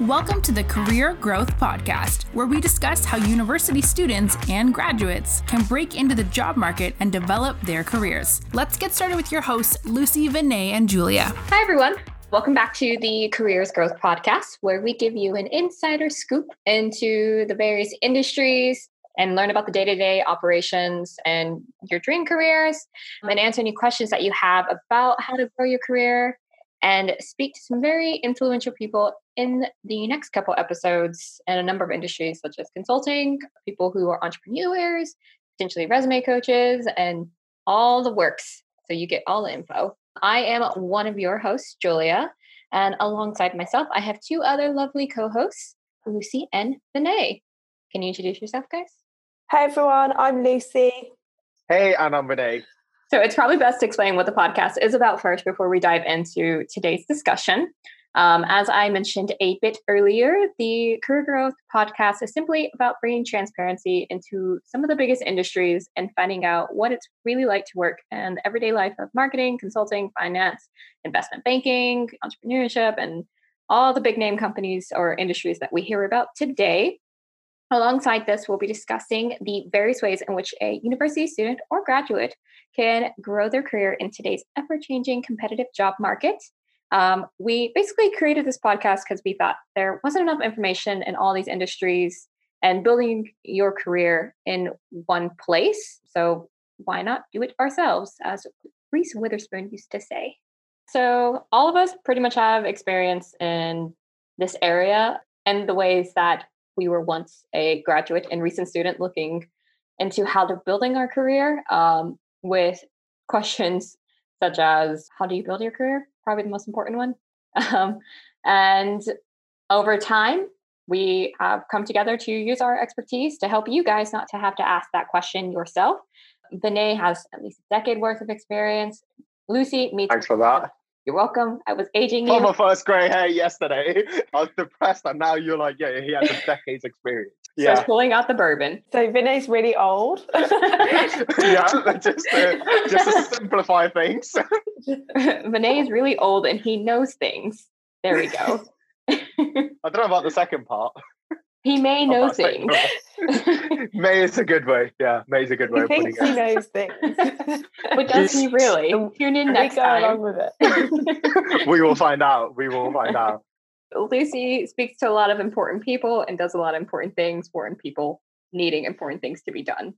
Welcome to the Career Growth Podcast, where we discuss how university students and graduates can break into the job market and develop their careers. Let's get started with your hosts, Lucie, Vinay, and Julia. Hi, everyone. Welcome back to the Careers Growth Podcast, where we give you an insider scoop into the various industries and learn about the day to day operations and your dream careers and answer any questions that you have about how to grow your career and speak to some very influential people in the next couple episodes in a number of industries such as consulting, people who are entrepreneurs, potentially resume coaches, and all the works. So you get all the info. I am one of your hosts, Julia, and alongside myself, I have two other lovely co hosts, Lucie and Vinay. Can you introduce yourself, guys? Hey everyone, I'm Lucie. Hey, and I'm Vinay. So it's probably best to explain what the podcast is about first before we dive into today's discussion. Um, as I mentioned a bit earlier, the Career Growth podcast is simply about bringing transparency into some of the biggest industries and finding out what it's really like to work in the everyday life of marketing, consulting, finance, investment banking, entrepreneurship, and all the big name companies or industries that we hear about today. Alongside this, we'll be discussing the various ways in which a university student or graduate can grow their career in today's ever changing competitive job market. Um, we basically created this podcast because we thought there wasn't enough information in all these industries and building your career in one place. So, why not do it ourselves, as Reese Witherspoon used to say? So, all of us pretty much have experience in this area and the ways that we were once a graduate and recent student looking into how to building our career um, with questions such as how do you build your career? Probably the most important one. Um, and over time we have come together to use our expertise to help you guys not to have to ask that question yourself. Vinay has at least a decade worth of experience. Lucie me thanks for that you're welcome. I was aging you. Oh, my first grey hair yesterday. I was depressed, and now you're like, yeah, he has a decade's experience. Yeah. So pulling out the bourbon. So Vinay's really old. yeah, just to, just to simplify things. Vinay is really old, and he knows things. There we go. I don't know about the second part. He may oh, know things. may is a good way. Yeah, may is a good way. He thinks he knows things. but does he really? Tune in next go time. along with it. we will find out. We will find out. Lucie speaks to a lot of important people and does a lot of important things for people needing important things to be done.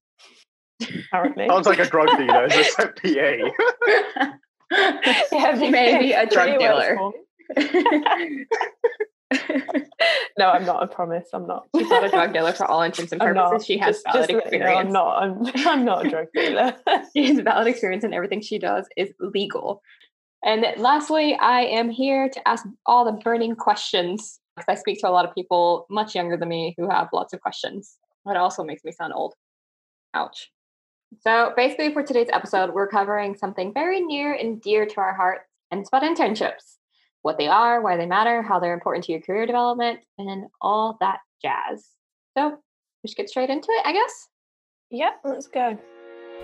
Apparently. Sounds like a drug dealer, it's a PA. yeah, maybe a drug dealer no, I'm not. I promise, I'm not. She's not a drug dealer for all intents and purposes. She has just, valid just, experience. No, I'm not. I'm, I'm not a drug dealer. she has valid experience, and everything she does is legal. And lastly, I am here to ask all the burning questions because I speak to a lot of people much younger than me who have lots of questions. That also makes me sound old. Ouch. So, basically, for today's episode, we're covering something very near and dear to our hearts, and it's about internships what they are, why they matter, how they're important to your career development, and all that jazz. So, we should get straight into it, I guess. Yep, let's go.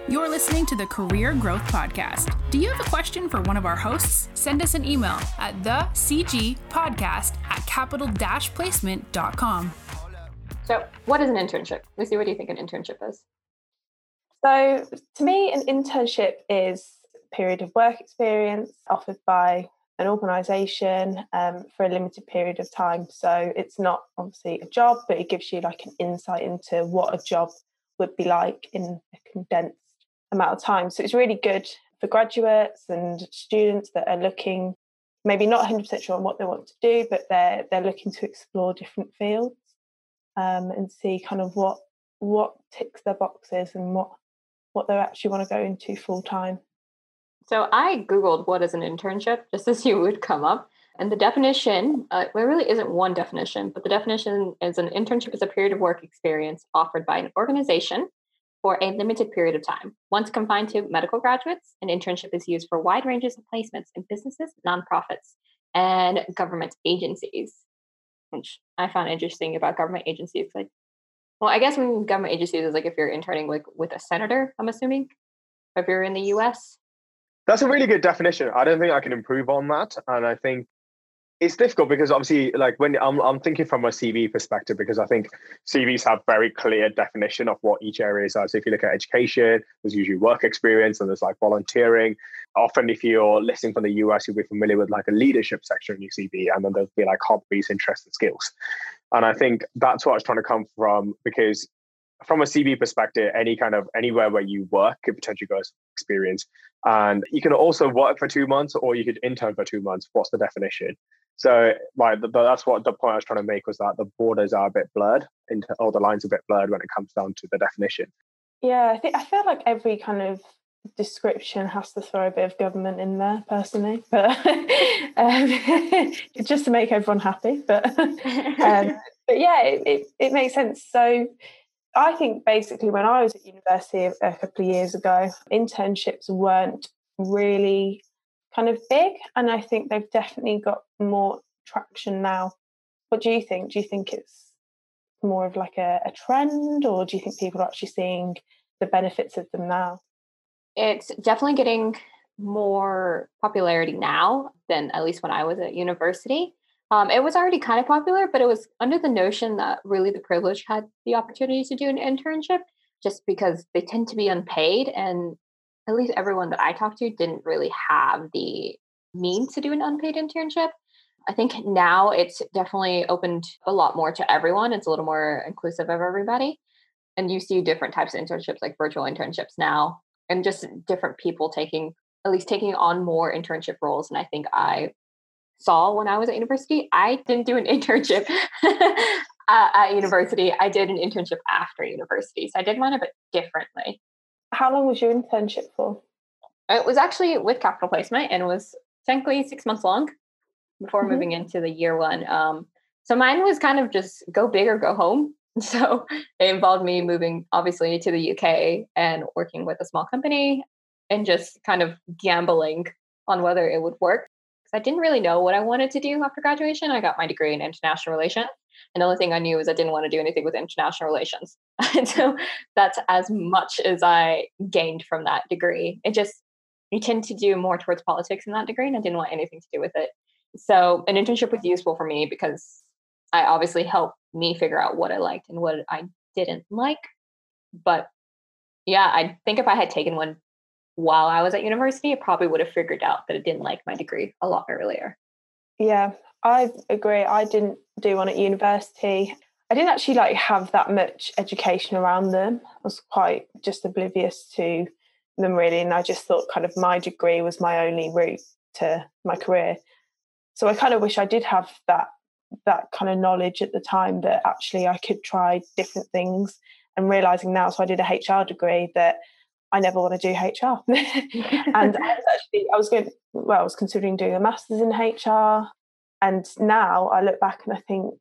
You're listening to the Career Growth Podcast. Do you have a question for one of our hosts? Send us an email at the CG podcast at capital placement.com. So, what is an internship? Lucie, what do you think an internship is? So, to me, an internship is a period of work experience offered by an organisation um, for a limited period of time. So it's not obviously a job, but it gives you like an insight into what a job would be like in a condensed amount of time. So it's really good for graduates and students that are looking, maybe not 100% sure on what they want to do, but they're they're looking to explore different fields um, and see kind of what what ticks their boxes and what what they actually want to go into full time. So I Googled what is an internship just as you would come up. And the definition, uh, there really isn't one definition, but the definition is an internship is a period of work experience offered by an organization for a limited period of time. Once confined to medical graduates, an internship is used for wide ranges of placements in businesses, nonprofits, and government agencies, which I found interesting about government agencies. Like, well, I guess when government agencies is like if you're interning like with a senator, I'm assuming, if you're in the U.S. That's a really good definition. I don't think I can improve on that. And I think it's difficult because obviously like when I'm, I'm thinking from a cv perspective because i think cvs have very clear definition of what each area is so if you look at education there's usually work experience and there's like volunteering often if you're listening from the us you'll be familiar with like a leadership section in your cv and then there'll be like hobbies interests and skills and i think that's what i was trying to come from because from a CV perspective, any kind of anywhere where you work could potentially go as experience. And you can also work for two months or you could intern for two months. What's the definition? So like that's what the point I was trying to make was that the borders are a bit blurred into or the lines are a bit blurred when it comes down to the definition. Yeah, I think I feel like every kind of description has to throw a bit of government in there personally, but um, just to make everyone happy. But um, but yeah, it, it, it makes sense. So I think basically when I was at university a couple of years ago, internships weren't really kind of big. And I think they've definitely got more traction now. What do you think? Do you think it's more of like a, a trend or do you think people are actually seeing the benefits of them now? It's definitely getting more popularity now than at least when I was at university. Um, it was already kind of popular, but it was under the notion that really the privileged had the opportunity to do an internship just because they tend to be unpaid. And at least everyone that I talked to didn't really have the means to do an unpaid internship. I think now it's definitely opened a lot more to everyone. It's a little more inclusive of everybody. And you see different types of internships, like virtual internships now, and just different people taking, at least taking on more internship roles. And I think I saw when I was at university. I didn't do an internship at university. I did an internship after university. So I did mine a bit differently. How long was your internship for? It was actually with capital placement and was technically six months long before mm-hmm. moving into the year one. Um, so mine was kind of just go big or go home. So it involved me moving obviously to the UK and working with a small company and just kind of gambling on whether it would work. I didn't really know what I wanted to do after graduation. I got my degree in international relations. And the only thing I knew was I didn't want to do anything with international relations. and so that's as much as I gained from that degree. It just, you tend to do more towards politics in that degree, and I didn't want anything to do with it. So an internship was useful for me because I obviously helped me figure out what I liked and what I didn't like. But yeah, I think if I had taken one while I was at university, I probably would have figured out that I didn't like my degree a lot earlier. Yeah, I agree. I didn't do one at university. I didn't actually like have that much education around them. I was quite just oblivious to them really, and I just thought kind of my degree was my only route to my career. So I kind of wish I did have that that kind of knowledge at the time that actually I could try different things and realizing now so I did a HR degree that I never want to do HR. and I was actually, I was going, well, I was considering doing a master's in HR. And now I look back and I think,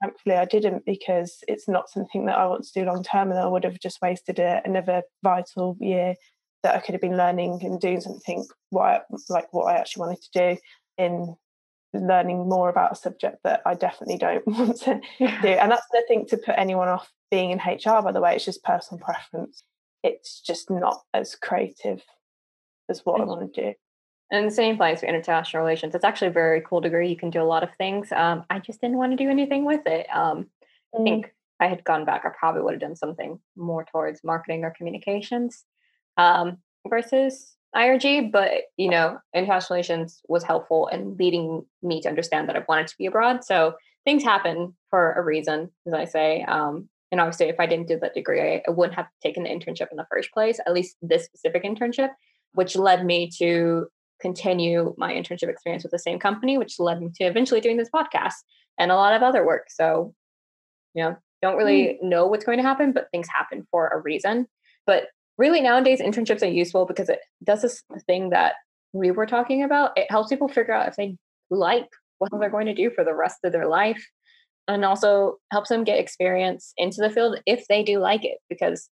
thankfully, I didn't because it's not something that I want to do long term. And I would have just wasted a, another vital year that I could have been learning and doing something what I, like what I actually wanted to do in learning more about a subject that I definitely don't want to do. And that's nothing to put anyone off being in HR, by the way, it's just personal preference it's just not as creative as what mm-hmm. I want to do. And the same applies for international relations. It's actually a very cool degree. You can do a lot of things. Um, I just didn't want to do anything with it. Um, mm. I think I had gone back, I probably would have done something more towards marketing or communications um, versus IRG. But you know, international relations was helpful in leading me to understand that I wanted to be abroad. So things happen for a reason, as I say. Um, and obviously, if I didn't do that degree, I, I wouldn't have taken the internship in the first place, at least this specific internship, which led me to continue my internship experience with the same company, which led me to eventually doing this podcast and a lot of other work. So, you know, don't really mm. know what's going to happen, but things happen for a reason. But really, nowadays, internships are useful because it does this thing that we were talking about. It helps people figure out if they like what they're going to do for the rest of their life and also helps them get experience into the field if they do like it because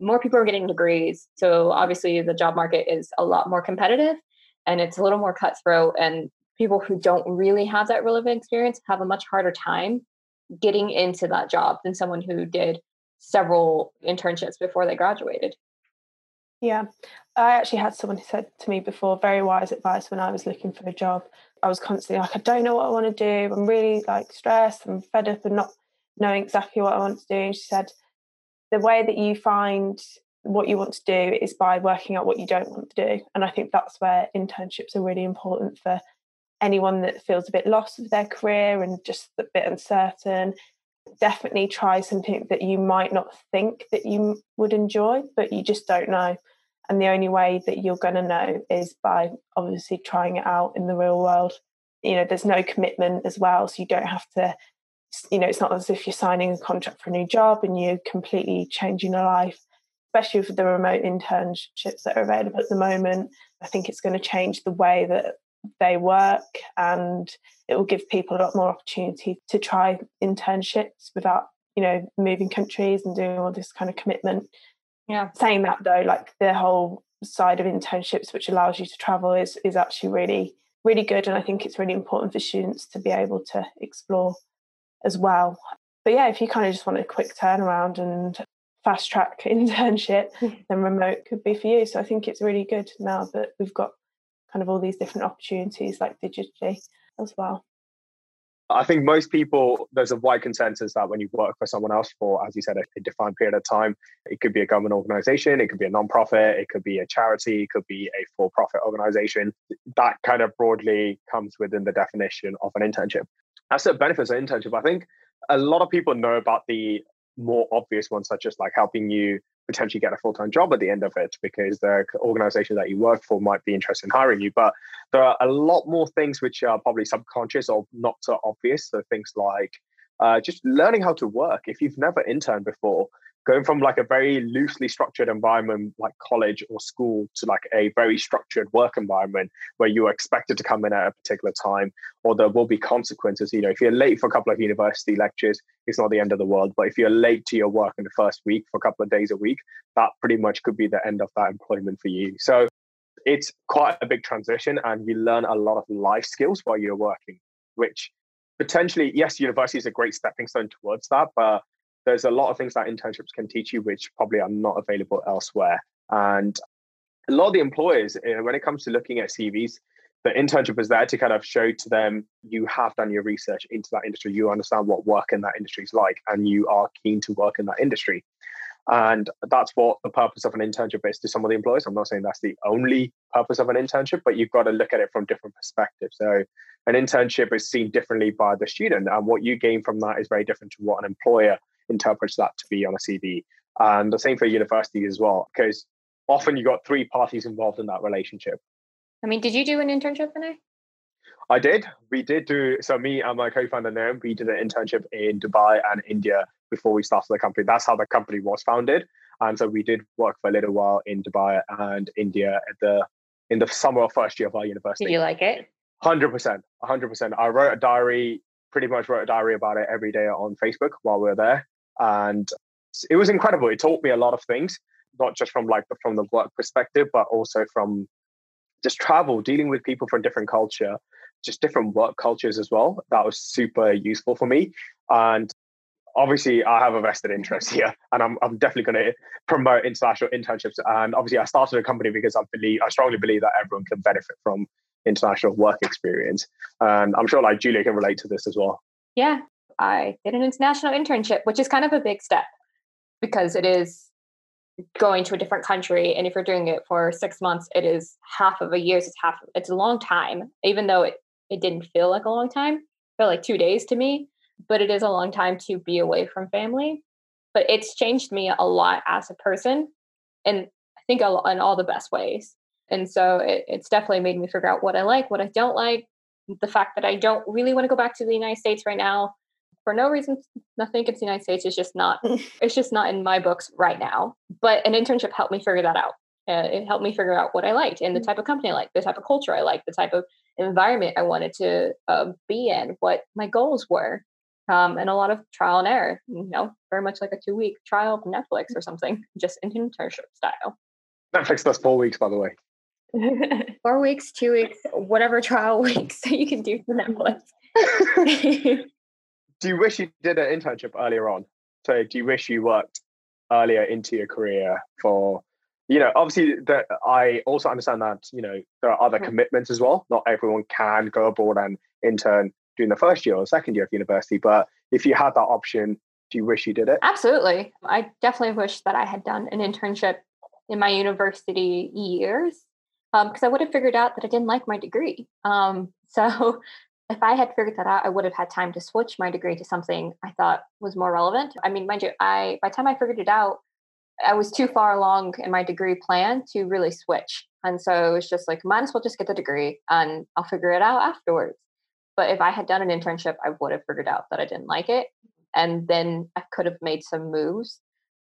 more people are getting degrees so obviously the job market is a lot more competitive and it's a little more cutthroat and people who don't really have that relevant experience have a much harder time getting into that job than someone who did several internships before they graduated Yeah. I actually had someone who said to me before, very wise advice when I was looking for a job. I was constantly like, I don't know what I want to do. I'm really like stressed. I'm fed up and not knowing exactly what I want to do. And she said, the way that you find what you want to do is by working out what you don't want to do. And I think that's where internships are really important for anyone that feels a bit lost with their career and just a bit uncertain. Definitely try something that you might not think that you would enjoy, but you just don't know. And the only way that you're going to know is by obviously trying it out in the real world. You know, there's no commitment as well. So you don't have to, you know, it's not as if you're signing a contract for a new job and you're completely changing your life, especially with the remote internships that are available at the moment. I think it's going to change the way that they work and it will give people a lot more opportunity to try internships without, you know, moving countries and doing all this kind of commitment yeah. Saying that though, like the whole side of internships, which allows you to travel, is is actually really really good, and I think it's really important for students to be able to explore as well. But yeah, if you kind of just want a quick turnaround and fast track internship, then remote could be for you. So I think it's really good now that we've got kind of all these different opportunities like digitally as well. I think most people, there's a wide consensus that when you work for someone else for, as you said, a, a, defined period of time, it could be a government organization, it could be a non-profit, it could be a charity, it could be a for-profit organization. That kind of broadly comes within the definition of an internship. As the benefits of internship, I think a lot of people know about the more obvious ones, such as like helping you potentially get a full time job at the end of it because the organization that you work for might be interested in hiring you. But there are a lot more things which are probably subconscious or not so obvious. So things like uh, just learning how to work. If you've never interned before, going from like a very loosely structured environment like college or school to like a very structured work environment where you are expected to come in at a particular time or there will be consequences. You know if you're late for a couple of university lectures it's not the end of the world but if you're late to your work in the first week for a couple of days a week that pretty much could be the end of that employment for you. So it's quite a big transition and you learn a lot of life skills while you're working which potentially yes university is a great stepping stone towards that but there's a lot of things that internships can teach you which probably are not available elsewhere. And a lot of the employers, eh, when it comes to looking at CVs, the internship is there to kind of show to them you have done your research into that industry, you understand what work in that industry is like, and you are keen to work in that industry. And that's what the purpose of an internship is to some of the employers. I'm not saying that's the only purpose of an internship, but you've got to look at it from different perspectives. So, an internship is seen differently by the student, and what you gain from that is very different to what an employer interprets that to be on a CV. And the same for university as well, because often you've got three parties involved in that relationship. I mean, did you do an internship, Vinay? I did. We did do so. Me and my co-founder Naomi, we did an internship in Dubai and India before we started the company. That's how the company was founded. And so we did work for a little while in Dubai and India at the in the summer of first year of our university. Did you like it? Hundred percent, hundred percent. I wrote a diary. Pretty much wrote a diary about it every day on Facebook while we were there and it was incredible. It taught me a lot of things, not just from like from the work perspective, but also from just travel, dealing with people from different culture, just different work cultures as well. That was super useful for me. And obviously I have a vested interest here and I'm, I'm definitely going to promote international internships. And obviously I started a company because I believe, I strongly believe that everyone can benefit from international work experience. And I'm sure like Julia can relate to this as well. Yeah, I did an international internship, which is kind of a big step because it is going to a different country. And if you're doing it for six months, it is half of a year. It's half, it's a long time, even though it, it didn't feel like a long time, felt like two days to me, but it is a long time to be away from family. But it's changed me a lot as a person. And I think in all the best ways. And so it, it's definitely made me figure out what I like, what I don't like. The fact that I don't really want to go back to the United States right now for no reason, nothing against the United States. It's just not, it's just not in my books right now. But an internship helped me figure that out. Uh, it helped me figure out what I liked and the mm. type of company I liked, the type of culture I liked, the type of environment I wanted to uh, be in, what my goals were, um, and a lot of trial and error. You know, very much like a two week trial of Netflix or something, just an internship style. Netflix does four weeks, by the way. four weeks, two weeks, whatever trial weeks that you can do for Netflix do you wish you did an internship earlier on? So do you wish you worked earlier into your career for, you know, obviously, that I also understand that you know there are other mm-hmm. commitments as well. Not everyone can go abroad and intern during the first year or second year of university. But if you had that option, do you wish you did it? Absolutely. I definitely wish that I had done an internship in my university years because um, I would have figured out that I didn't like my degree. Um, so if I had figured that out, I would have had time to switch my degree to something I thought was more relevant. I mean, mind you, I by the time I figured it out, I was too far along in my degree plan to really switch. And so it was just like, might as well just get the degree and I'll figure it out afterwards. But if I had done an internship, I would have figured out that I didn't like it. And then I could have made some moves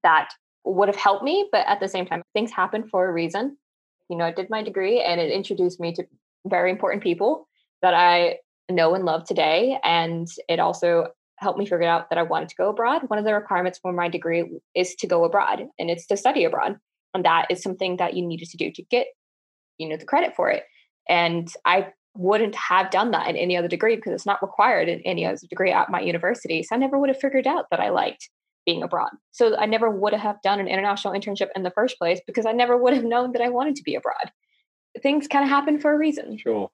that would have helped me. But at the same time, things happen for a reason. You know, I did my degree and it introduced me to very important people that I know and love today. And it also helped me figure out that I wanted to go abroad. One of the requirements for my degree is to go abroad and it's to study abroad. And that is something that you needed to do to get, you know, the credit for it. And I wouldn't have done that in any other degree because it's not required in any other degree at my university. So I never would have figured out that I liked being abroad. So I never would have done an international internship in the first place because I never would have known that I wanted to be abroad. Things kind of happen for a reason. Sure.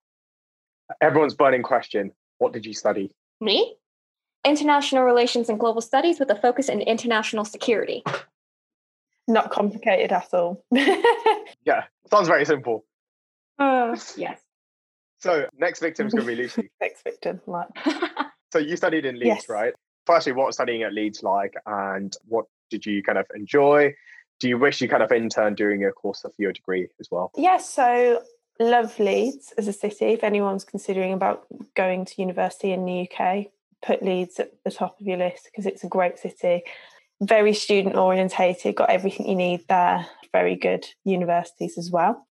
Everyone's burning question What did you study? Me? International Relations and Global Studies with a focus in international security. Not complicated at all. yeah, sounds very simple. Uh, yes. So next victim is going to be Lucie. next victim, like. so you studied in Leeds, yes. right? Firstly, what was studying at Leeds like, and what did you kind of enjoy? Do you wish you kind of interned during your course of your degree as well? Yes. So love Leeds as a city. If anyone's considering about going to university in the UK, put Leeds at the top of your list because it's a great city. Very student orientated, got everything you need there. Very good universities as well.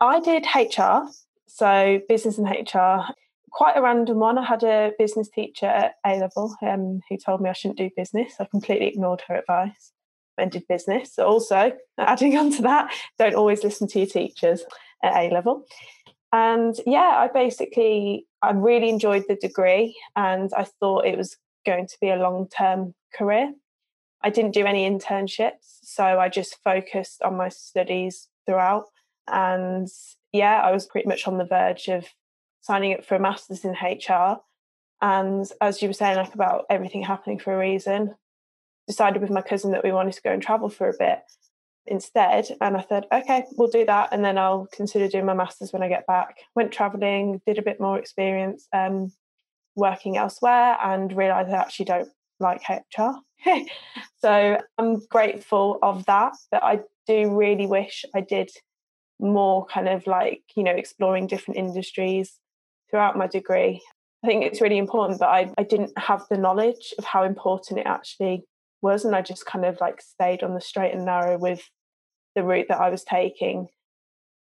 I did HR, so business and HR. Quite a random one. I had a business teacher at A level um, who told me I shouldn't do business. I completely ignored her advice and did business. Also, adding on to that, don't always listen to your teachers at A level. And yeah, I basically I really enjoyed the degree and I thought it was going to be a long-term career. I didn't do any internships, so I just focused on my studies throughout. And yeah, I was pretty much on the verge of signing up for a master's in HR. And as you were saying, like about everything happening for a reason, decided with my cousin that we wanted to go and travel for a bit instead. And I said, okay, we'll do that. And then I'll consider doing my master's when I get back. Went traveling, did a bit more experience um, working elsewhere, and realized I actually don't like HR. so I'm grateful of that. But I do really wish I did more kind of like, you know, exploring different industries throughout my degree. I think it's really important, but I, I didn't have the knowledge of how important it actually was and I just kind of like stayed on the straight and narrow with the route that I was taking.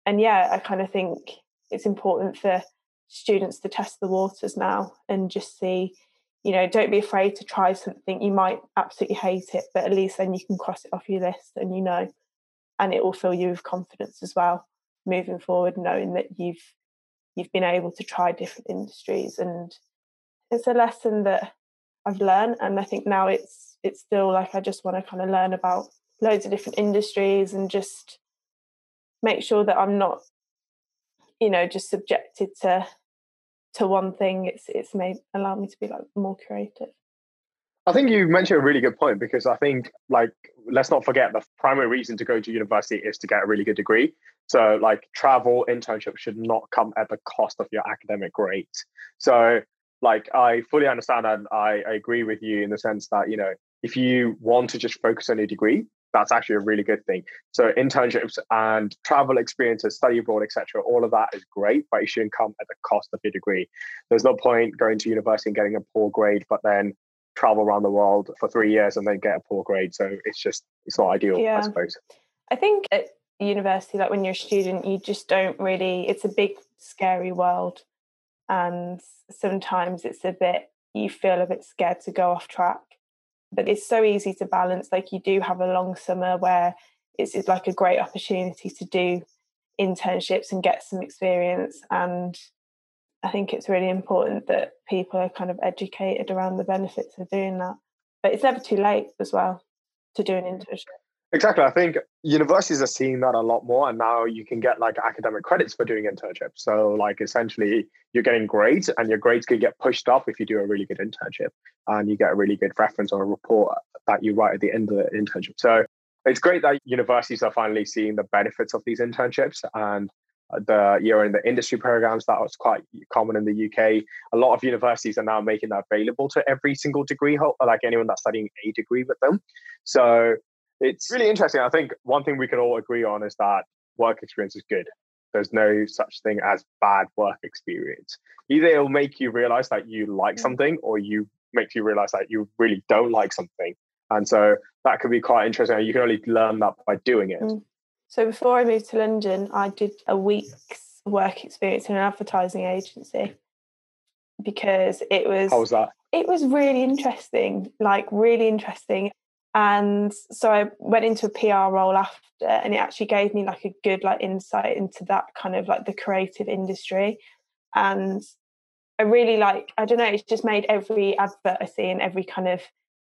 And yeah, I kind of think it's important for students to test the waters now and just see, you know, don't be afraid to try something. You might absolutely hate it, but at least then you can cross it off your list and you know, and it will fill you with confidence as well moving forward, knowing that you've you've been able to try different industries and it's a lesson that I've learned and I think now it's it's still like I just want to kind of learn about loads of different industries and just make sure that I'm not, you know, just subjected to to one thing. It's it's made allow me to be like more creative. I think you mentioned a really good point because I think like let's not forget the primary reason to go to university is to get a really good degree. So like travel internship should not come at the cost of your academic grade. So like I fully understand and I, I agree with you in the sense that you know if you want to just focus on your degree, that's actually a really good thing. So internships and travel experiences, study abroad, etc., all of that is great, but it shouldn't come at the cost of your degree. There's no point going to university and getting a poor grade, but then travel around the world for three years and then get a poor grade. So it's just it's not ideal, yeah. I suppose. I think at university, like when you're a student, you just don't really. It's a big, scary world, and sometimes it's a bit. You feel a bit scared to go off track but it's so easy to balance like you do have a long summer where it's, it's like a great opportunity to do internships and get some experience and i think it's really important that people are kind of educated around the benefits of doing that but it's never too late as well to do an internship Exactly. I think universities are seeing that a lot more, and now you can get like academic credits for doing internships. So, like, essentially, you're getting grades, and your grades can get pushed up if you do a really good internship, and you get a really good reference or a report that you write at the end of the internship. So, it's great that universities are finally seeing the benefits of these internships and the year in the industry programs that was quite common in the UK. A lot of universities are now making that available to every single degree, like anyone that's studying a degree with them. So it's really interesting. I think one thing we can all agree on is that work experience is good. There's no such thing as bad work experience. Either it'll make you realize that you like something or you make you realize that you really don't like something. And so that could be quite interesting. You can only learn that by doing it. Mm. So before I moved to London, I did a week's work experience in an advertising agency because it was How was that? It was really interesting, like really interesting. And so I went into a PR role after and it actually gave me like a good like insight into that kind of like the creative industry. And I really like, I don't know, it's just made every advert I see and every kind of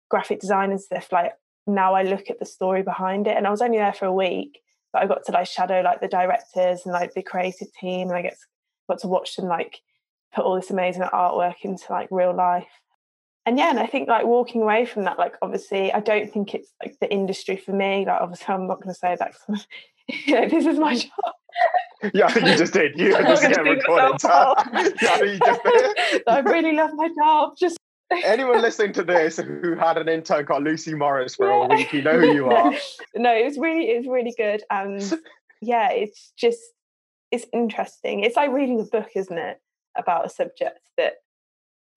graphic design and stuff like now I look at the story behind it. And I was only there for a week but I got to like shadow like the directors and like the creative team, and I get got to watch them like put all this amazing artwork into like real life. And yeah, and I think like walking away from that, like obviously, I don't think it's like the industry for me. Like obviously, I'm not going to say that. you know, this is my job. Yeah, you just did. You just get recorded. yeah, you just did. I really love my job. Just anyone listening to this who had an intern called Lucie Morris for yeah. a week, you know who you are. no, it was really, it was really good, and yeah, it's just, it's interesting. It's like reading a book, isn't it, about a subject that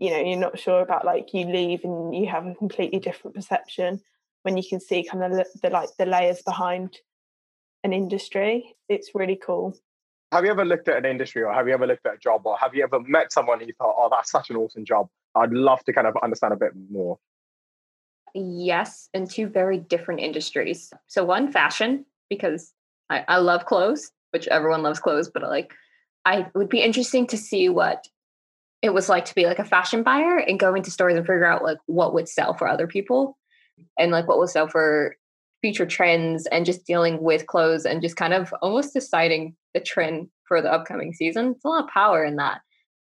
you know you're not sure about. Like you leave and you have a completely different perception when you can see kind of the, the like the layers behind an industry. It's really cool. Have you ever looked at an industry or have you ever looked at a job or have you ever met someone and you thought, oh, that's such an awesome job? I'd love to kind of understand a bit more. Yes, in two very different industries. So one fashion, because I, I love clothes, which everyone loves clothes, but like I would be interesting to see what it was like to be like a fashion buyer and go into stores and figure out like what would sell for other people and like what will sell for future trends and just dealing with clothes and just kind of almost deciding the trend for the upcoming season. It's a lot of power in that.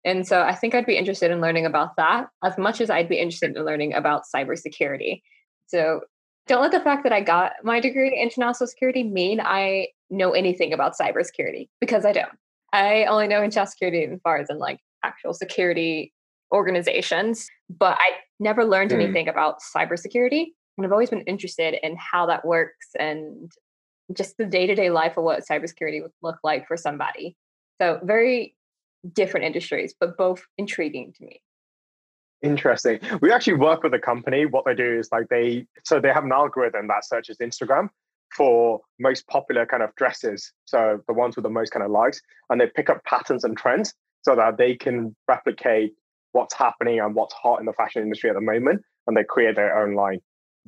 And so I think I'd be interested in learning about that as much as I'd be interested in learning about cybersecurity. So don't let the fact that I got my degree in international security mean I know anything about cybersecurity because I don't. I only know international security as far as in like actual security organizations, but I never learned mm. anything about cybersecurity. And I've always been interested in how that works and just the day to day life of what cybersecurity would look like for somebody. So, very different industries, but both intriguing to me. Interesting. We actually work with a company. What they do is like they, so they have an algorithm that searches Instagram for most popular kind of dresses. So the ones with the most kind of likes, and they pick up patterns and trends so that they can replicate what's happening and what's hot in the fashion industry at the moment. And they create their own line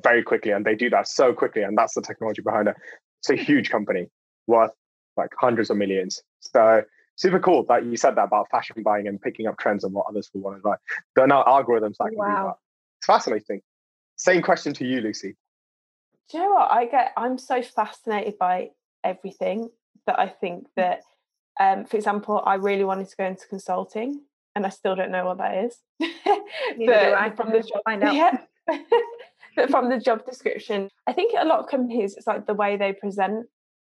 very quickly. And they do that so quickly. And that's the technology behind it. It's a huge company worth like hundreds of millions. So super cool that you said that about fashion buying and picking up trends and what others will want to buy. There are now algorithms that can wow. do that. It's fascinating. Same question to you, Lucie. Do you know what I get? I'm so fascinated by everything that I think mm. that, um, for example, I really wanted to go into consulting, and I still don't know what that is. but from the job, find out. Yeah. but from the job description, I think a lot of companies, it's like the way they present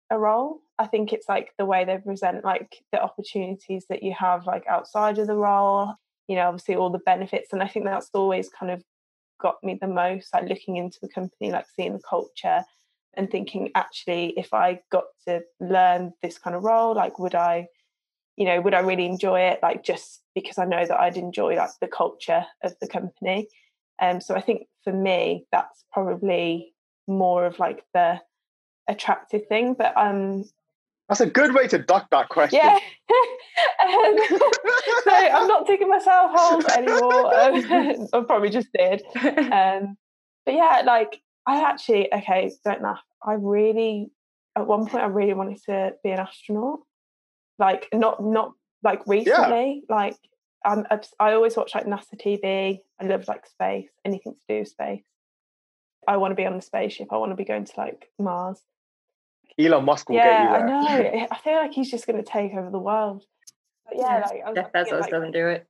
a role. I think it's like the way they present like the opportunities that you have like outside of the role, you know, obviously all the benefits. And I think that's always kind of got me the most, like looking into the company, like seeing the culture and thinking actually if I got to learn this kind of role, like would I, you know, would I really enjoy it? Like just because I know that I'd enjoy like the culture of the company. Um so I think for me that's probably more of like the attractive thing. But um that's a good way to duck that question. Yeah. um, so I'm not taking myself home anymore. Um, I probably just did. Um, but yeah, like I actually okay, don't laugh. I really at one point I really wanted to be an astronaut. Like not not like recently. Yeah. Like I'm I always watch like NASA TV. I love like space, anything to do with space I want to be on the spaceship. I want to be going to like Mars. Elon Musk will yeah, get you there. I know. I feel like he's just going to take over the world. But yeah, like I was Jeff thinking, Bezos like, doesn't do it.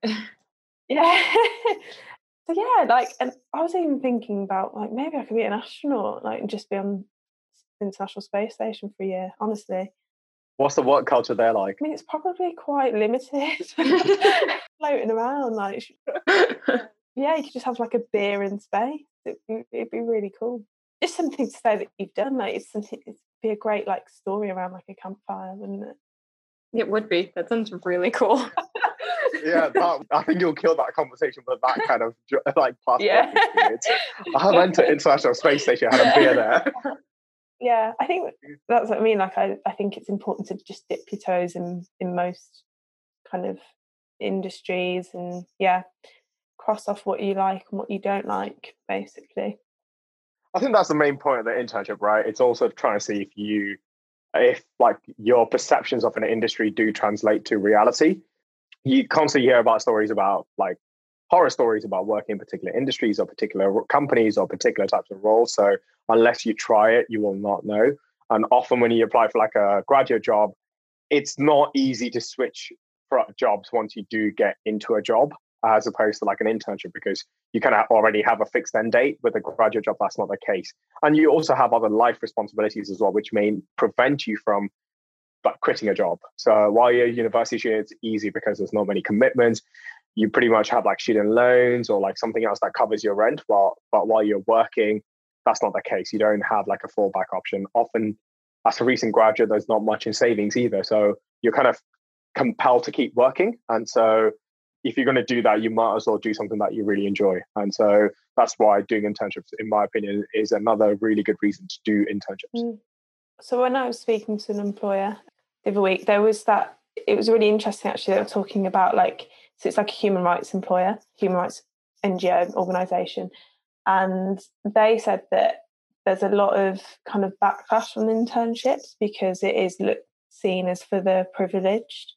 Yeah. so yeah, like, and I was even thinking about like maybe I could be an astronaut, like, and just be on the International Space Station for a year. Honestly, What's the work culture there like? I mean, it's probably quite limited, floating around. Like, yeah, you could just have like a beer in space. It'd be, it'd be really cool. Just something to say that you've done. Like, it's something. It'd be a great like story around like a campfire, wouldn't it? it would be. That sounds really cool. Yeah, that, I think you'll kill that conversation with that kind of like past Yeah. I went to International Space Station, had a beer there. yeah i think that's what i mean like I, I think it's important to just dip your toes in in most kind of industries and yeah cross off what you like and what you don't like basically I think that's the main point of the internship, right? It's also trying to see if you, if like your perceptions of an industry do translate to reality. You constantly hear about stories about like horror stories about working in particular industries or particular companies or particular types of roles. So unless you try it, you will not know. And often when you apply for like a graduate job, it's not easy to switch jobs once you do get into a job as opposed to like an internship because you kind of already have a fixed end date with a graduate job that's not the case and you also have other life responsibilities as well which may prevent you from like quitting a job so while you're a university student it's easy because there's not many commitments you pretty much have like student loans or like something else that covers your rent while but while you're working that's not the case you don't have like a fallback option often as a recent graduate there's not much in savings either so you're kind of compelled to keep working and so if you're going to do that, you might as well do something that you really enjoy. And so that's why doing internships, in my opinion, is another really good reason to do internships. Mm. So when i was speaking to an employer the other week there was that it was really interesting actually they were talking about like so it's like a human rights employer human rights ngo organization and they said that there's a lot of kind of backlash on internships because it is look, seen as for the privileged.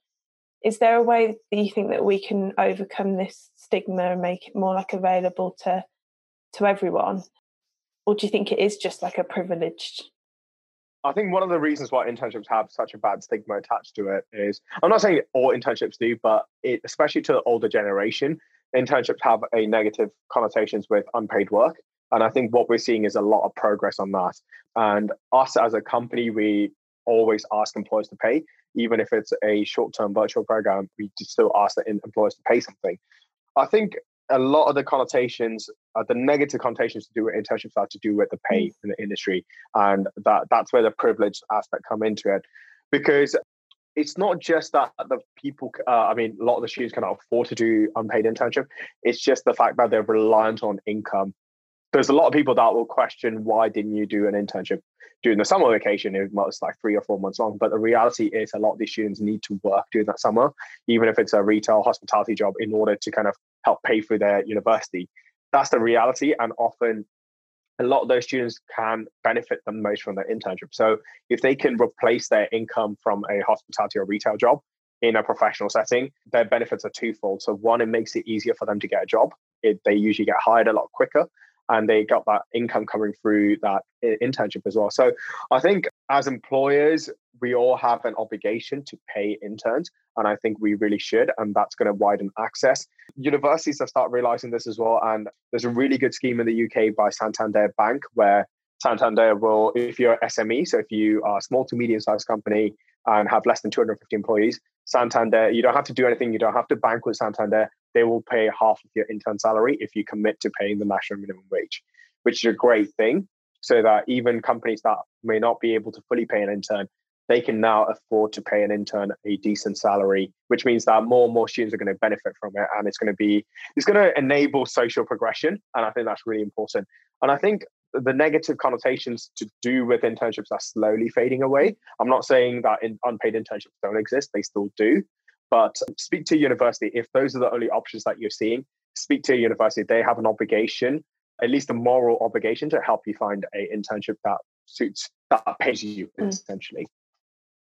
Is there a way that you think that we can overcome this stigma and make it more like available to to everyone? Or do you think it is just like a privileged I think one of the reasons why internships have such a bad stigma attached to it is I'm not saying all internships do, but it, especially to the older generation, internships have a negative connotations with unpaid work. And I think what we're seeing is a lot of progress on that. And us as a company, we always ask employers to pay, even if it's a short-term virtual program. We still ask the employers to pay something. I think a lot of the connotations, uh, the negative connotations to do with internships are to do with the pay in the industry, and that that's where the privileged aspect come into it, because it's not just that the people. Uh, I mean, a lot of the students cannot afford to do unpaid internship. It's just the fact that they're reliant on income. There's a lot of people that will question why didn't you do an internship during the summer vacation? It was like three or four months long. But the reality is, a lot of these students need to work during that summer, even if it's a retail hospitality job, in order to kind of help pay for their university. That's the reality. And often a lot of those students can benefit the most from their internship. So if they can replace their income from a hospitality or retail job in a professional setting, their benefits are twofold. So one, it makes it easier for them to get a job. It, they usually get hired a lot quicker and they got that income coming through that internship as well. So I think as employers, we all have an obligation to pay interns. And I think we really should. And that's going to widen access. Universities have started realizing this as well. And there's a really good scheme in the UK by Santander Bank where Santander will, if you're SME, so if you are a small to medium sized company and have less than 250 employees, Santander, you don't have to do anything. You don't have to bank with Santander. They will pay half of your intern salary if you commit to paying the national minimum wage, which is a great thing. So that even companies that may not be able to fully pay an intern, they can now afford to pay an intern a decent salary, which means that more and more students are going to benefit from it. And it's going to be, it's going to enable social progression. And I think that's really important. And I think the negative connotations to do with internships are slowly fading away. I'm not saying that in unpaid internships don't exist, they still do. But speak to a university. If those are the only options that you're seeing, speak to a university. They have an obligation, at least a moral obligation, to help you find a internship that suits, that pays you Mm. essentially.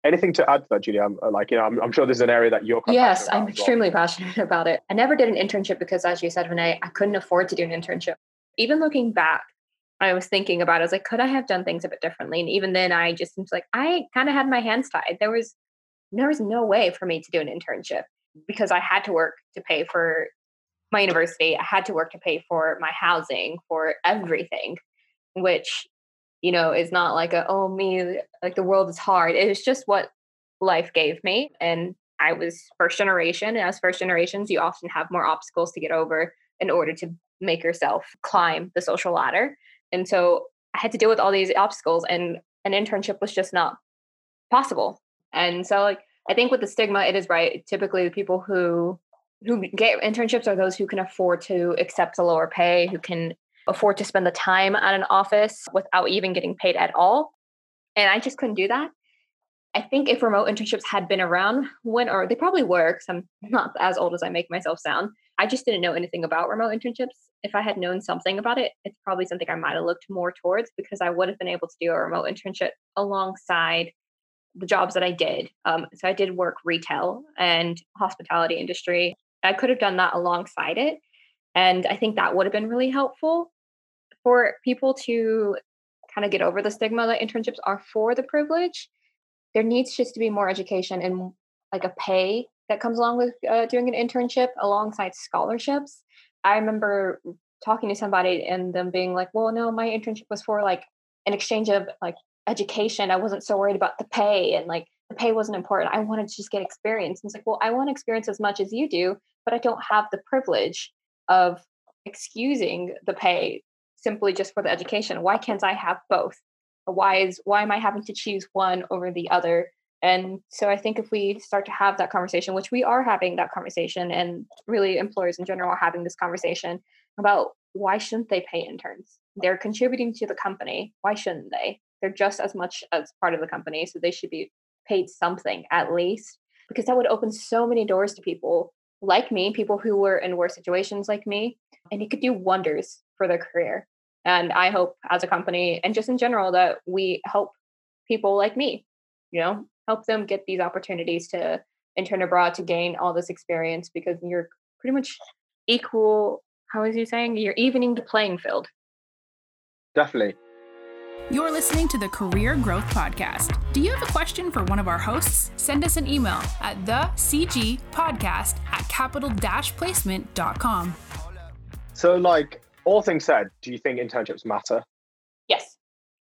Anything to add to that, Julia? I'm, like, you know, I'm, I'm sure there's an area that you're. Yes, I'm as well. extremely passionate about it. I never did an internship because, as you said, Vinay, I couldn't afford to do an internship. Even looking back, I was thinking about. It. I was like, could I have done things a bit differently? And even then, I just was like, I kind of had my hands tied. There was there was no way for me to do an internship mm-hmm. because I had to work to pay for my university. I had to work to pay for my housing, for everything, which you know is not like a oh me like the world is hard. It was just what life gave me, and I was first generation. And as first generations, you often have more obstacles to get over in order to make yourself climb the social ladder. And so I had to deal with all these obstacles, and an internship was just not possible. And so, like, I think with the stigma, it is right. Typically, the people who who get internships are those who can afford to accept a lower pay, who can afford to spend the time at an office without even getting paid at all. And I just couldn't do that. I think if remote internships had been around when, or they probably were, because I'm not as old as I make myself sound. I just didn't know anything about remote internships. If I had known something about it, it's probably something I might have looked more towards because I would have been able to do a remote internship alongside the jobs that I did. Um, so I did work retail and hospitality industry. I could have done that alongside it. And I think that would have been really helpful for people to kind of get over the stigma that internships are for the privilege there needs just to be more education and like a pay that comes along with uh, doing an internship alongside scholarships. I remember talking to somebody and them being like, "Well, no, my internship was for like an exchange of like education. I wasn't so worried about the pay and like the pay wasn't important. I wanted to just get experience." And it's like, "Well, I want experience as much as you do, but I don't have the privilege of excusing the pay simply just for the education. Why can't I have both?" why is why am i having to choose one over the other and so i think if we start to have that conversation which we are having that conversation and really employers in general are having this conversation about why shouldn't they pay interns they're contributing to the company why shouldn't they they're just as much as part of the company so they should be paid something at least because that would open so many doors to people like me people who were in worse situations like me and it could do wonders for their career and I hope as a company and just in general that we help people like me, you know, help them get these opportunities to intern abroad to gain all this experience because you're pretty much equal. How is he saying? You're evening the playing field. Definitely. You're listening to the Career Growth Podcast. Do you have a question for one of our hosts? Send us an email at the CG podcast at capital placement.com. So, like, all things said, do you think internships matter? Yes,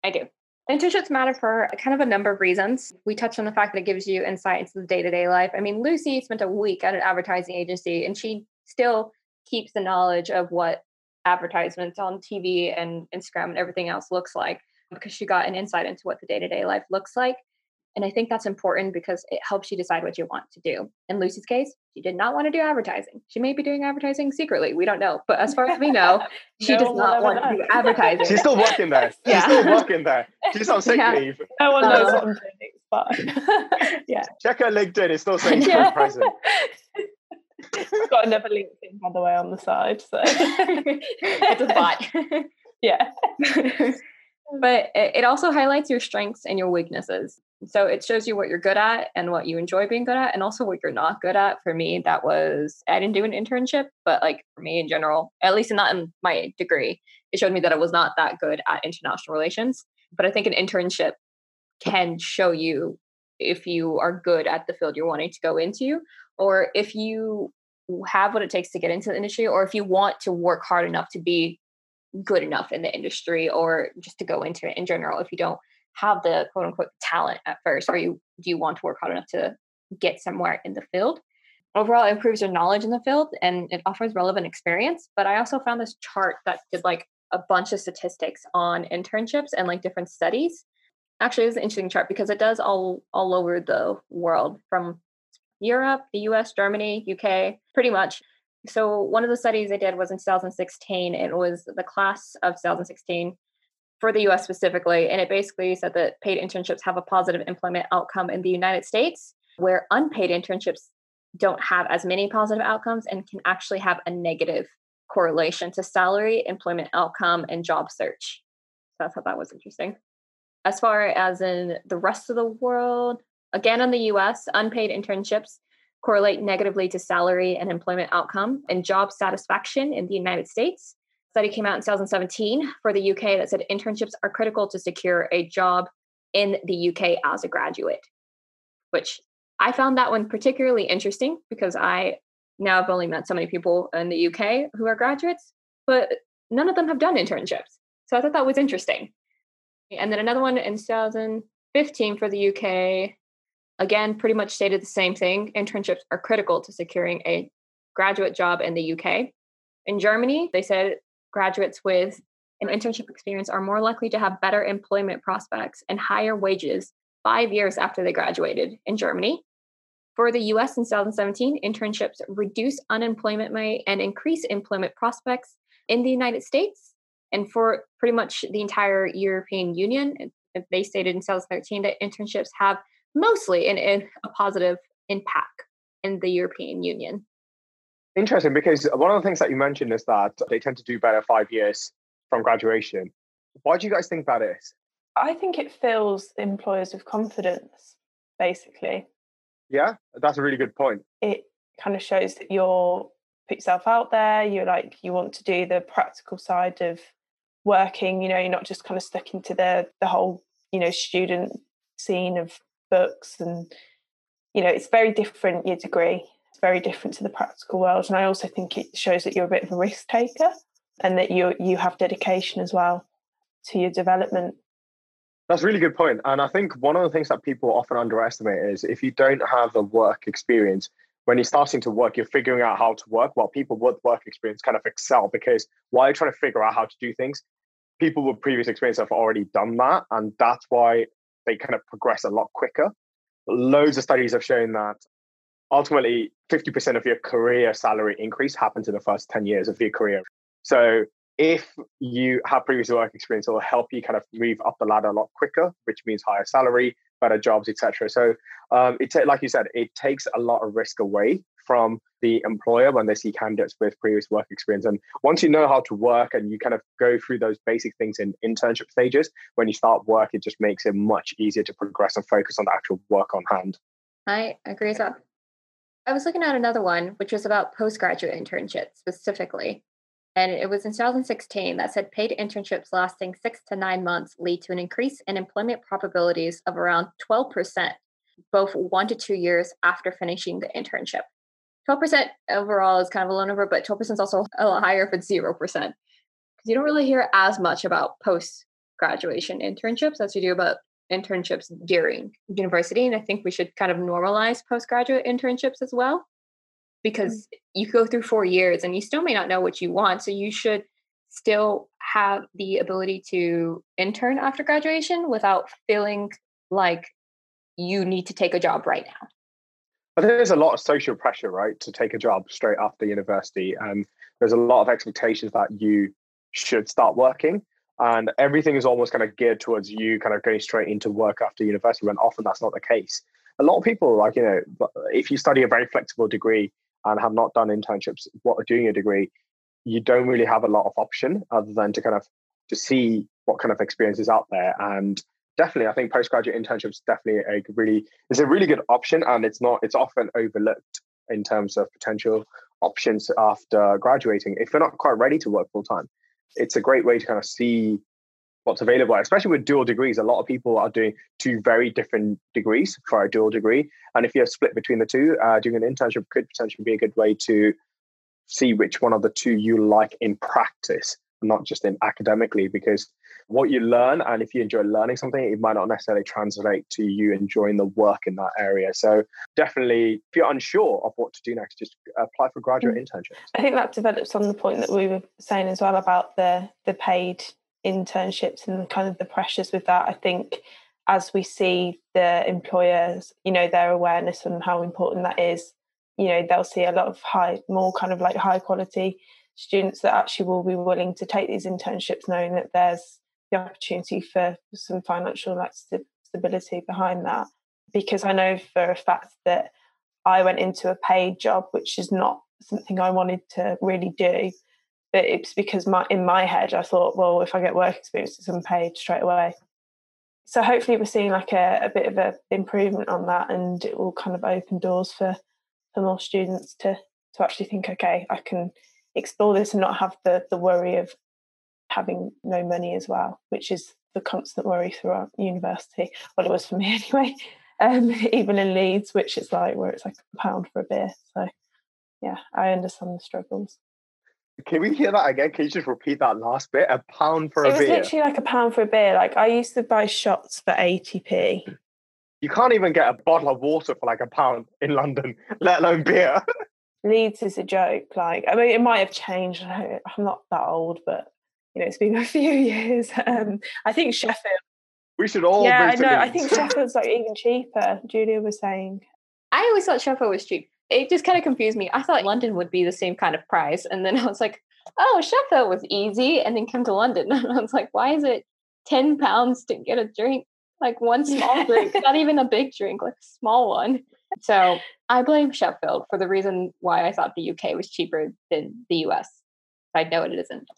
I do. Internships matter for kind of a number of reasons. We touched on the fact that it gives you insight into the day to day life. I mean, Lucie spent a week at an advertising agency and she still keeps the knowledge of what advertisements on TV and Instagram and everything else looks like because she got an insight into what the day to day life looks like. And I think that's important because it helps you decide what you want to do. In Lucie's case, she did not want to do advertising. She may be doing advertising secretly. We don't know. But as far as we know, she no does not want know. to do advertising. She's still working there. She's yeah. still working there. She's on sick yeah. leave. No one knows uh-huh. what I'm doing. It's fine. yeah. Check her LinkedIn. It's still saying yeah. present. Got another LinkedIn, by the way, on the side. So it's a bot. yeah. But it also highlights your strengths and your weaknesses. So it shows you what you're good at and what you enjoy being good at, and also what you're not good at. For me, that was I didn't do an internship, but like for me in general, at least not in my degree, it showed me that I was not that good at international relations. But I think an internship can show you if you are good at the field you're wanting to go into, or if you have what it takes to get into the industry, or if you want to work hard enough to be good enough in the industry, or just to go into it in general. If you don't have the quote unquote talent at first, or you do you want to work hard enough to get somewhere in the field? Overall, it improves your knowledge in the field and it offers relevant experience. But I also found this chart that did like a bunch of statistics on internships and like different studies. Actually, it's an interesting chart because it does all all over the world from Europe, the US, Germany, UK, pretty much. So one of the studies I did was in 2016. It was the class of 2016 for the US specifically. And it basically said that paid internships have a positive employment outcome in the United States, where unpaid internships don't have as many positive outcomes and can actually have a negative correlation to salary, employment outcome, and job search. So I thought that was interesting. As far as in the rest of the world, again in the US, unpaid internships correlate negatively to salary and employment outcome and job satisfaction in the United States study came out in 2017 for the UK that said internships are critical to secure a job in the UK as a graduate, which I found that one particularly interesting because I now have only met so many people in the UK who are graduates, but none of them have done internships. So I thought that was interesting. And then another one in 2015 for the UK, again, pretty much stated the same thing. Internships are critical to securing a graduate job in the UK. In Germany, they said graduates with an internship experience are more likely to have better employment prospects and higher wages five years after they graduated in Germany. For the US in 2017, internships reduce unemployment rate and increase employment prospects in the United States. And for pretty much the entire European Union, they stated in 2013 that internships have mostly in, in a positive impact in the European Union. Interesting, because one of the things that you mentioned is that they tend to do better five years from graduation. Why do you guys think that is? I think it fills employers with confidence, basically. Yeah, that's a really good point. It kind of shows that you're put yourself out there. You're like you want to do the practical side of working. You know, you're not just kind of stuck into the the whole you know student scene of books and you know it's very different your degree it's very different to the practical world and i also think it shows that you're a bit of a risk taker and that you you have dedication as well to your development that's a really good point. And I think one of the things that people often underestimate is if you don't have a work experience, when you're starting to work, you're figuring out how to work. While people with work experience kind of excel because while you're trying to figure out how to do things, people with previous experience have already done that. And that's why they kind of progress a lot quicker. Loads of studies have shown that ultimately 50% of your career salary increase happens in the first 10 years of your career. So if you have previous work experience, it will help you kind of move up the ladder a lot quicker, which means higher salary, better jobs, etc. So um, it like you said, it takes a lot of risk away from the employer when they see candidates with previous work experience. And once you know how to work and you kind of go through those basic things in internship stages, when you start work, it just makes it much easier to progress and focus on the actual work on hand. I agree with that. I was looking at another one, which was about postgraduate internships specifically. And it was in 2016 that said paid internships lasting six to nine months lead to an increase in employment probabilities of around 12%, both one to two years after finishing the internship. 12% overall is kind of a low number, but 12% is also a lot higher if it's 0%. Because you don't really hear as much about post graduation internships as you do about internships during university. And I think we should kind of normalize postgraduate internships as well because mm. you go through four years and you still may not know what you want. So you should still have the ability to intern after graduation without feeling like you need to take a job right now. I think there's a lot of social pressure, right, to take a job straight after university. And there's a lot of expectations that you should start working. And everything is almost kind of geared towards you kind of going straight into work after university when often that's not the case. A lot of people, like, you know, if you study a very flexible degree, and have not done internships what doing a degree you don't really have a lot of option other than to kind of to see what kind of experience is out there and definitely i think postgraduate internships definitely a really is a really good option and it's not it's often overlooked in terms of potential options after graduating if you're not quite ready to work full time it's a great way to kind of see what's available, especially with dual degrees. A lot of people are doing two very different degrees for a dual degree. And if you're split between the two, uh, doing an internship could potentially be a good way to see which one of the two you like in practice, not just in academically, because what you learn and if you enjoy learning something, it might not necessarily translate to you enjoying the work in that area. So definitely, if you're unsure of what to do next, just apply for graduate mm. internships. I think that develops on the point that we were saying as well about the the paid internships and kind of the pressures with that. I think as we see the employers, you know, their awareness on how important that is, you know, they'll see a lot of high, more kind of like high quality students that actually will be willing to take these internships, knowing that there's the opportunity for some financial like st- stability behind that. Because I know for a fact that I went into a paid job, which is not something I wanted to really do but it's because my in my head I thought, well, if I get work experience, it's unpaid straight away. So hopefully we're seeing like a, a bit of a improvement on that, and it will kind of open doors for for more students to to actually think, okay, I can explore this and not have the the worry of having no money as well, which is the constant worry throughout university. Well, it was for me anyway. Um, even in Leeds, which is like where it's like a pound for a beer. So, yeah, I understand the struggles. Can we hear that again? Can you just repeat that last bit? A pound for it a beer. It was literally like a pound for a beer. Like I used to buy shots for eighty p. You can't even get a bottle of water for like a pound in London, let alone beer. Leeds is a joke. Like I mean, it might have changed. I'm not that old, but you know, it's been a few years. Um, I think Sheffield. We should all. Yeah, I know. I think Sheffield's like even cheaper. Julia was saying. I always thought Sheffield was cheap it just kind of confused me. I thought London would be the same kind of price. And then I was like, oh, Sheffield was easy. And then come to London. And I was like, why is it 10 pounds to get a drink? Like one small drink, not even a big drink, like a small one. So I blame Sheffield for the reason why I thought the UK was cheaper than the US. I know it isn't.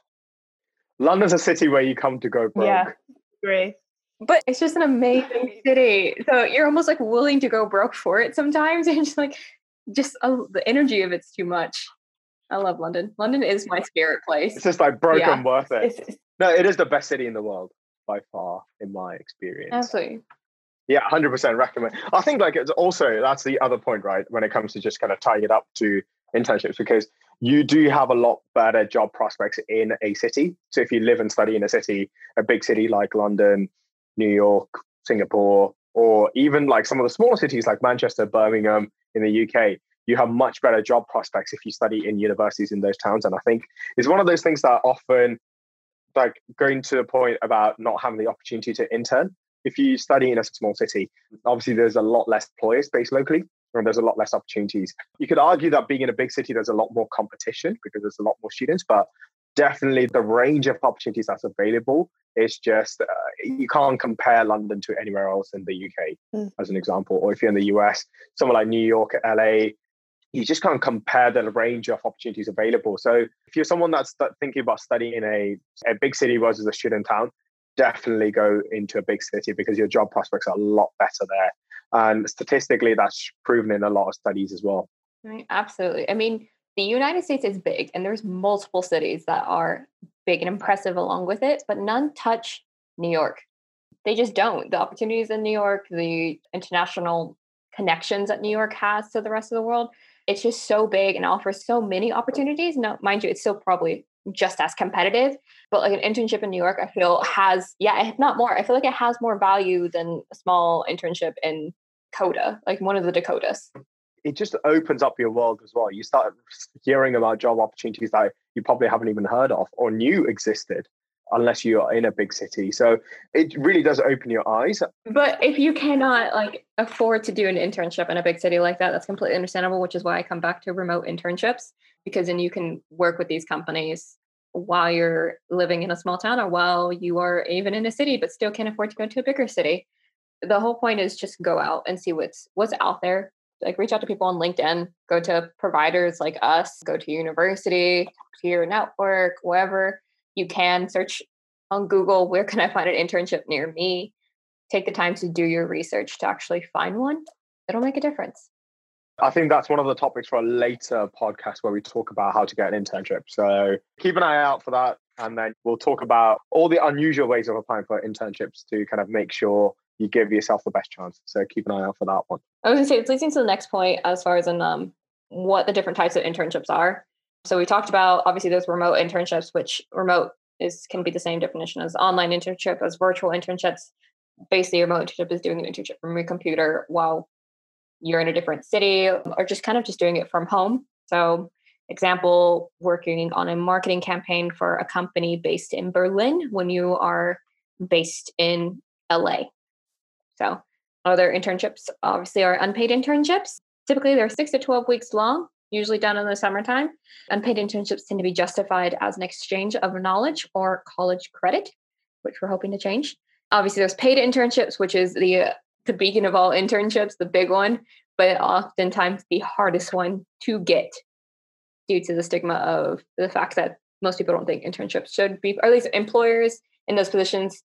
London's a city where you come to go broke. Yeah, agree. But it's just an amazing city. So you're almost like willing to go broke for it sometimes. And just like, just uh, the energy of it's too much. I love London. London is my spirit place. It's just like broken yeah. worth it. It's, no, it is the best city in the world by far, in my experience. Absolutely. Yeah, hundred percent recommend. I think like it's also that's the other point, right? When it comes to just kind of tying it up to internships, because you do have a lot better job prospects in a city. So if you live and study in a city, a big city like London, New York, Singapore, or even like some of the smaller cities like Manchester, Birmingham in the UK, you have much better job prospects if you study in universities in those towns. And I think it's one of those things that often like going to the point about not having the opportunity to intern. If you study in a small city, obviously there's a lot less employer space locally and there's a lot less opportunities. You could argue that being in a big city, there's a lot more competition because there's a lot more students, but definitely the range of opportunities that's available is just uh, you can't compare London to anywhere else in the UK, mm. as an example. Or if you're in the US, somewhere like New York, LA, you just can't compare the range of opportunities available. So if you're someone that's thinking about studying in a, a big city versus a student town, definitely go into a big city because your job prospects are a lot better there. And statistically, that's proven in a lot of studies as well. Right, absolutely. I mean, the United States is big and there's multiple cities that are big and impressive along with it, but none touch New York. They just don't. The opportunities in New York, the international connections that New York has to the rest of the world, it's just so big and offers so many opportunities. Now, mind you, it's still probably just as competitive, but like an internship in New York, I feel has, yeah, if not more, I feel like it has more value than a small internship in Coda, like one of the Dakotas it just opens up your world as well. You start hearing about job opportunities that you probably haven't even heard of or knew existed unless you are in a big city. So it really does open your eyes. But if you cannot like afford to do an internship in a big city like that, that's completely understandable, which is why I come back to remote internships because then you can work with these companies while you're living in a small town or while you are even in a city but still can't afford to go to a bigger city. The whole point is just go out and see what's what's out there like reach out to people on LinkedIn, go to providers like us, go to university, to your network, wherever you can, search on Google, where can I find an internship near me? Take the time to do your research to actually find one. It'll make a difference. I think that's one of the topics for a later podcast where we talk about how to get an internship. So keep an eye out for that. And then we'll talk about all the unusual ways of applying for internships to kind of make sure you give yourself the best chance. So keep an eye out for that one. I was going to say, it's leading to the next point as far as in um, what the different types of internships are. So we talked about obviously those remote internships, which remote is can be the same definition as online internship as virtual internships. Basically, remote internship is doing an internship from your computer while you're in a different city, or just kind of just doing it from home. So, example, working on a marketing campaign for a company based in Berlin when you are based in LA. So other internships obviously are unpaid internships. Typically they're six to 12 weeks long, usually done in the summertime. Unpaid internships tend to be justified as an exchange of knowledge or college credit, which we're hoping to change. Obviously there's paid internships, which is the the beacon of all internships, the big one, but oftentimes the hardest one to get due to the stigma of the fact that most people don't think internships should be, or at least employers in those positions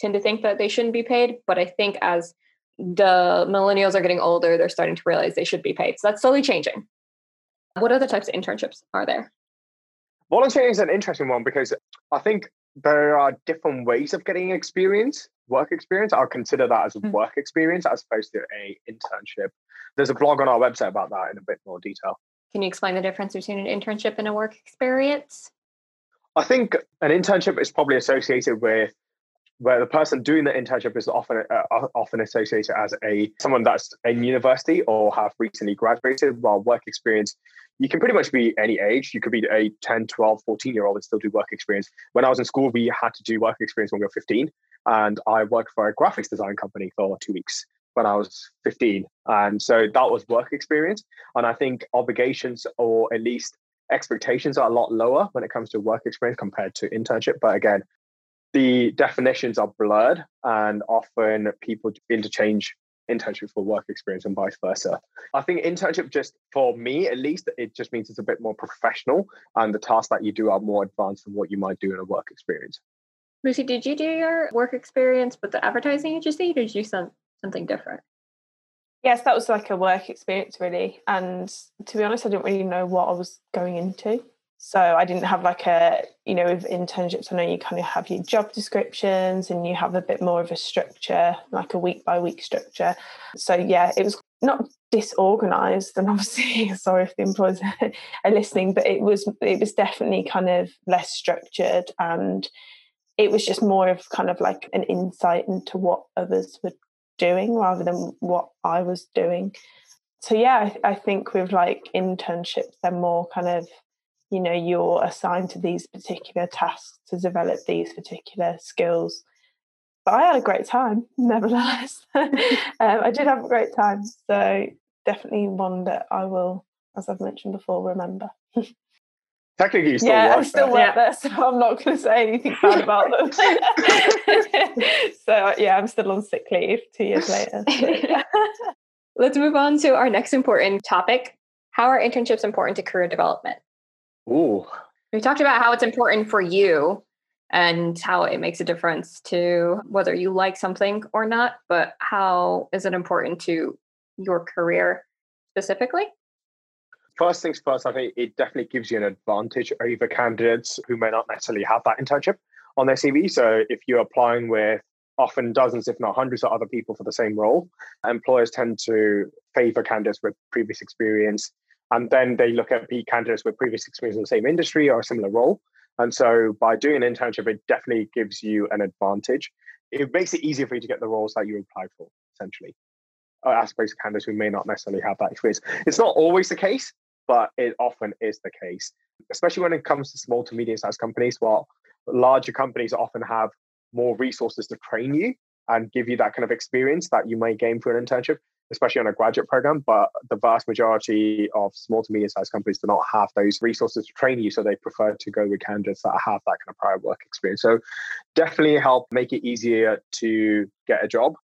tend to think that they shouldn't be paid. But I think as the millennials are getting older, they're starting to realize they should be paid. So that's slowly changing. What other types of internships are there? Volunteering is an interesting one because I think there are different ways of getting experience, work experience. I'll consider that as a mm. work experience as opposed to a internship. There's a blog on our website about that in a bit more detail. Can you explain the difference between an internship and a work experience? I think an internship is probably associated with where the person doing the internship is often uh, often associated as a someone that's in university or have recently graduated. While work experience you can pretty much be any age. You could be a 10 12 14 year old and still do work experience. When i was in school we had to do work experience when we were 15 and i worked for a graphics design company for two weeks when i was 15 and so that was work experience. And i think obligations or at least expectations are a lot lower when it comes to work experience compared to internship. But again the definitions are blurred and often people interchange internship for work experience and vice versa. I think internship just for me at least it just means it's a bit more professional and the tasks that you do are more advanced than what you might do in a work experience. Lucie, did you do your work experience with the advertising agency or did you do something different? Yes, that was like a work experience really. And to be honest, I didn't really know what I was going into. So I didn't have like a, you know, with internships, I know you kind of have your job descriptions and you have a bit more of a structure, like a week by week structure. So yeah, it was not disorganized and obviously sorry if the employers are listening, but it was it was definitely kind of less structured and it was just more of kind of like an insight into what others were doing rather than what I was doing. So yeah, I, I think with like internships, they're more kind of you know you're assigned to these particular tasks to develop these particular skills but i had a great time nevertheless um, i did have a great time so definitely one that i will as i've mentioned before remember Technically, you still yeah, work I still there. work there, so I'm not going to say anything bad about them. so yeah, I'm still on sick leave two years later. So, Let's move on to our next important topic. How are internships important to career development? Ooh. We talked about how it's important for you and how it makes a difference to whether you like something or not, but how is it important to your career specifically? First things first, I think it definitely gives you an advantage over candidates who may not necessarily have that internship on their CV. So if you're applying with often dozens, if not hundreds of other people for the same role, employers tend to favor candidates with previous experience and then they look at candidates with previous experience in the same industry or a similar role. And so by doing an internship, it definitely gives you an advantage. It makes it easier for you to get the roles that you applied for, essentially, uh, as opposed to candidates who may not necessarily have that experience. It's not always the case, but it often is the case, especially when it comes to small to medium sized companies. While larger companies often have more resources to train you and give you that kind of experience that you may gain through an internship especially on a graduate program. But the vast majority of small to medium sized companies do not have those resources to train you. So they prefer to go with candidates that have that kind of prior work experience. So definitely help make it easier to get a job.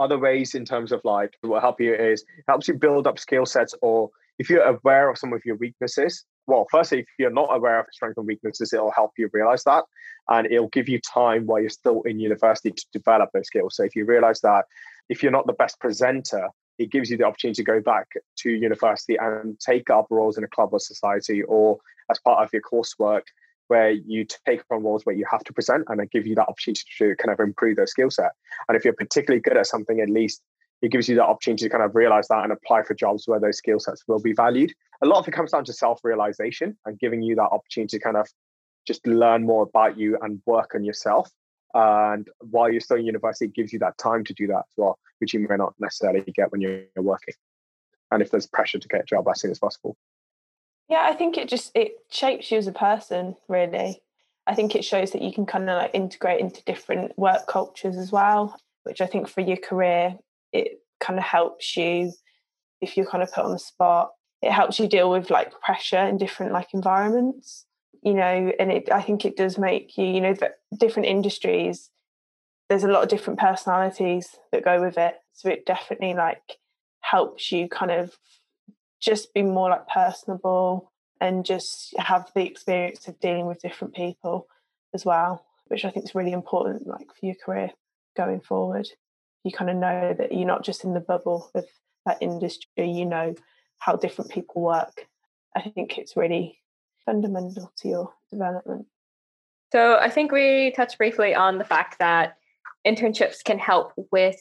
Other ways in terms of like what help you is helps you build up skill sets or if you're aware of some of your weaknesses, well, firstly, if you're not aware of strengths and weaknesses, it'll help you realize that. And it'll give you time while you're still in university to develop those skills. So if you realize that if you're not the best presenter, it gives you the opportunity to go back to university and take up roles in a club or society or as part of your coursework where you take on roles where you have to present and it gives you that opportunity to kind of improve their skill set. And if you're particularly good at something, at least it gives you the opportunity to kind of realize that and apply for jobs where those skill sets will be valued. A lot of it comes down to self-realization and giving you that opportunity to kind of just learn more about you and work on yourself and while you're still in university, it gives you that time to do that as well, which you may not necessarily get when you're working. And if there's pressure to get a job as soon as possible. Yeah, I think it just it shapes you as a person, really. I think it shows that you can kind of like integrate into different work cultures as well, which I think for your career, it kind of helps you if you're kind of put on the spot. It helps you deal with like pressure in different like environments you know, and it I think it does make you, you know, that different industries, there's a lot of different personalities that go with it. So it definitely like helps you kind of just be more like personable and just have the experience of dealing with different people as well, which I think is really important like for your career going forward. You kind of know that you're not just in the bubble of that industry, you know how different people work. I think it's really fundamental to your development. So I think we touched briefly on the fact that internships can help with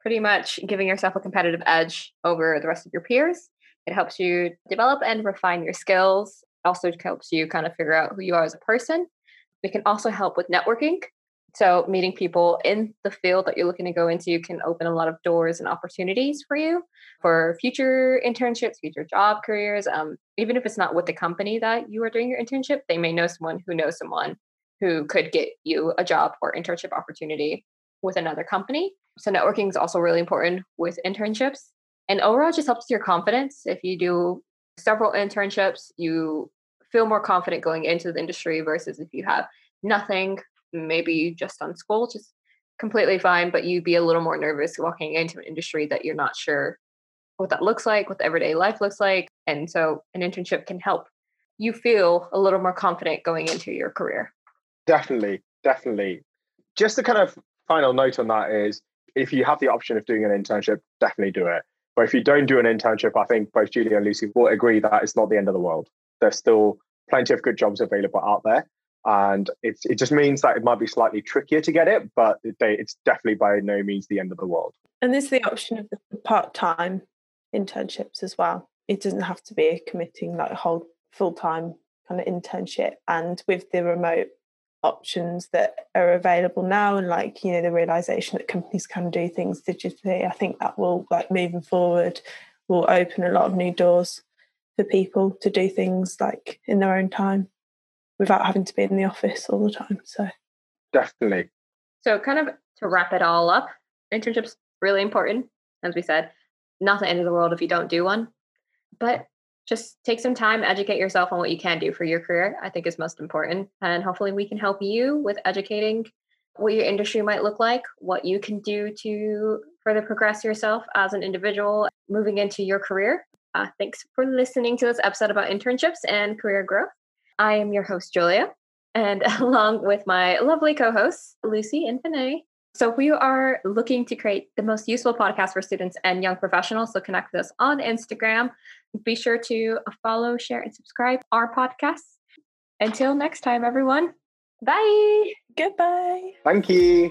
pretty much giving yourself a competitive edge over the rest of your peers. It helps you develop and refine your skills. It also helps you kind of figure out who you are as a person. It can also help with networking. So, meeting people in the field that you're looking to go into can open a lot of doors and opportunities for you for future internships, future job careers. Um, even if it's not with the company that you are doing your internship, they may know someone who knows someone who could get you a job or internship opportunity with another company. So networking is also really important with internships. And overall, just helps your confidence. If you do several internships, you feel more confident going into the industry versus if you have nothing, maybe just on school, just completely fine, but you'd be a little more nervous walking into an industry that you're not sure what that looks like, what the everyday life looks like. And so an internship can help you feel a little more confident going into your career. Definitely, definitely. Just a kind of final note on that is if you have the option of doing an internship, definitely do it. But if you don't do an internship, I think both Julia and Lucie will agree that it's not the end of the world. There's still plenty of good jobs available out there. And it's, it just means that it might be slightly trickier to get it, but it's definitely by no means the end of the world. And there's the option of the part time internships as well. It doesn't have to be a committing like a whole full time kind of internship. And with the remote options that are available now and like you know the realization that companies can do things digitally i think that will like moving forward will open a lot of new doors for people to do things like in their own time without having to be in the office all the time so definitely so kind of to wrap it all up internships really important as we said not the end of the world if you don't do one but just take some time, educate yourself on what you can do for your career, I think is most important. And hopefully, we can help you with educating what your industry might look like, what you can do to further progress yourself as an individual moving into your career. Uh, thanks for listening to this episode about internships and career growth. I am your host, Julia, and along with my lovely co hosts, Lucie and Vinay, so we are looking to create the most useful podcast for students and young professionals. So connect with us on Instagram. Be sure to follow, share, and subscribe our podcast. Until next time, everyone. Bye. Goodbye. Thank you.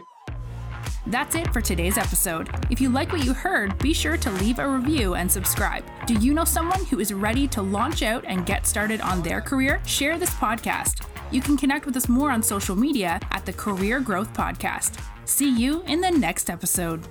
That's it for today's episode. If you like what you heard, be sure to leave a review and subscribe. Do you know someone who is ready to launch out and get started on their career? Share this podcast. You can connect with us more on social media at the Career Growth Podcast. See you in the next episode.